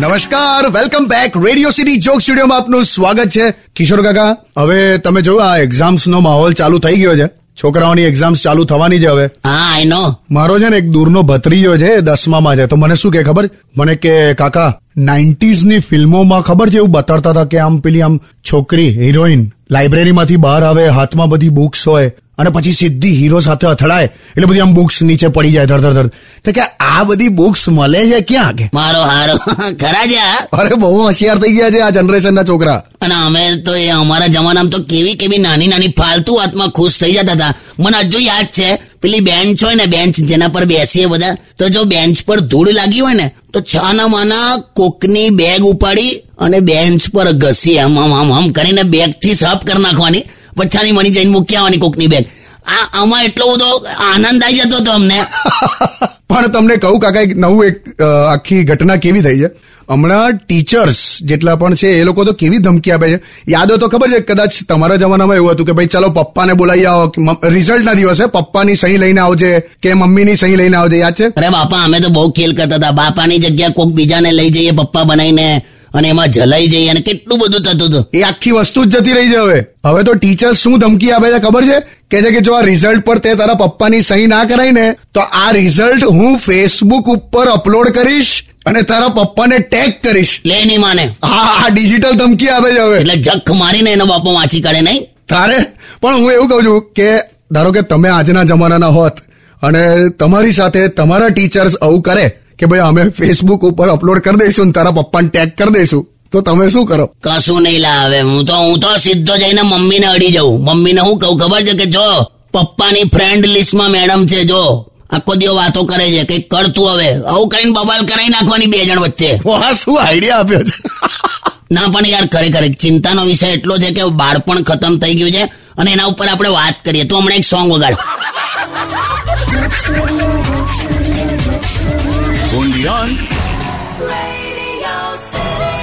નમસ્કાર welcome back Radio City joke સ્ટુડિયોમાં આપનું સ્વાગત છે. કિશોર કાકા, હવે તમે જોયું આ એક્ઝામ્સ નો માહોલ ચાલુ થઈ ગયો છે. છોકરાઓની એક્ઝામ્સ ચાલુ થવાની છે હવે. હા આઈ નો મારો છે ને એક દૂરનો ભત્રીજો છે દસમામાં છે. તો મને શું કે ખબર? મને કે કાકા નાઇન્ટીઝની ફિલ્મોમાં ખબર છે એવું બતાડતા હતા કે આમ પેલી આમ છોકરી હિરોઈન લાઇબ્રેરીમાંથી બહાર આવે હાથમાં બધી બુક્સ હોય અને પછી સીધી હીરો સાથે અથડાય એટલે બધી આમ બુક્સ નીચે પડી જાય ધડ ધડ તો કે આ બધી બુક્સ મળે છે ક્યાં કે મારો હારો. ખરા છે અરે બહુ હોશિયાર થઈ ગયા છે આ જનરેશનના છોકરા. અને અમે તો એ અમારા જમાનામાં તો કેવી કેવી નાની નાની ફાલતુ વાતમાં ખુશ થઈ જતા હતા. મને હજુ યાદ છે પેલી બેન્ચ હોય ને બેન્ચ જેના પર બેસીએ બધા તો જો બેન્ચ પર ધૂળ લાગી હોય ને તો છાના માના કોકની બેગ ઉપાડી અને બેન્ચ પર ઘસી આમ આમ આમ કરીને બેગથી સાફ કરી નાખવાની. પછાની મણી જઈને મૂકી આવવાની કોકની બેગ. આ આમાં એટલો બધો આનંદ આવી જતો હતો અમને. પણ તમને કહું કાકા એક નવું એક આખી ઘટના કેવી થઈ છે? હમણાં ટીચર્સ જેટલા પણ છે એ લોકો તો કેવી ધમકી આપે છે? યાદ તો ખબર છે કદાચ તમારા જમાનામાં એવું હતું કે ભાઈ ચાલો પપ્પાને બોલાવી આવો રિઝલ્ટના દિવસે પપ્પાની સહી લઈને આવજે કે મમ્મીની સહી લઈને આવજે યાદ છે? અરે બાપા અમે તો બહુ ખેલ કરતા હતા. બાપાની જગ્યા કોક બીજાને લઈ જઈએ પપ્પા બનાવીને. અને એમાં જલાઈ જઈ અને કેટલું બધું થતું હતું. એ આખી વસ્તુ જ જતી રહી છે હવે. હવે તો ટીચર્સ શું ધમકી આપે છે ખબર છે? કે છે કે જો આ રિઝલ્ટ પર તે તારા પપ્પાની સહી ના કરાય ને તો આ રિઝલ્ટ હું ફેસબુક ઉપર અપલોડ કરીશ અને તારા પપ્પાને ટેગ કરીશ. લે નહીં માને. હા આ ડિજિટલ ધમકી આવે છે હવે. એટલે જખ મારીને એનો બાપો વાંચી કાઢે નહીં? તારે? પણ હું એવું કહું છું કે ધારો કે તમે આજના જમાનાના હોત અને તમારી સાથે તમારા ટીચર્સ આવું કરે કે ભાઈ અમે ફેસબુક ઉપર અપલોડ કરી દઈશું તારા પપ્પાને ટેગ કરી દઈશું. તો તમે શું કરો? કશું નહીં લાવે હું તો હું તો સીધો જઈને મમ્મીને અડી જાઉં. મમ્મીને હું કહું ખબર છે કે જો પપ્પાની ફ્રેન્ડ લિસ્ટમાં મેડમ છે જો. આખો દિવસ વાતો કરે છે કઈ કરતું હવે. આવું કરીને બબાલ કરાવી નાખવાની બે જણ વચ્ચે. વાહ શું આઈડિયા આપ્યો છે? ના પણ યાર ખરેખર ચિંતાનો વિષય એટલો છે કે બાળપણ ખતમ થઈ ગયું છે અને એના ઉપર આપણે વાત કરીએ. તો હમણાં એક સોંગ વગાડ. On Beyond. Radio City.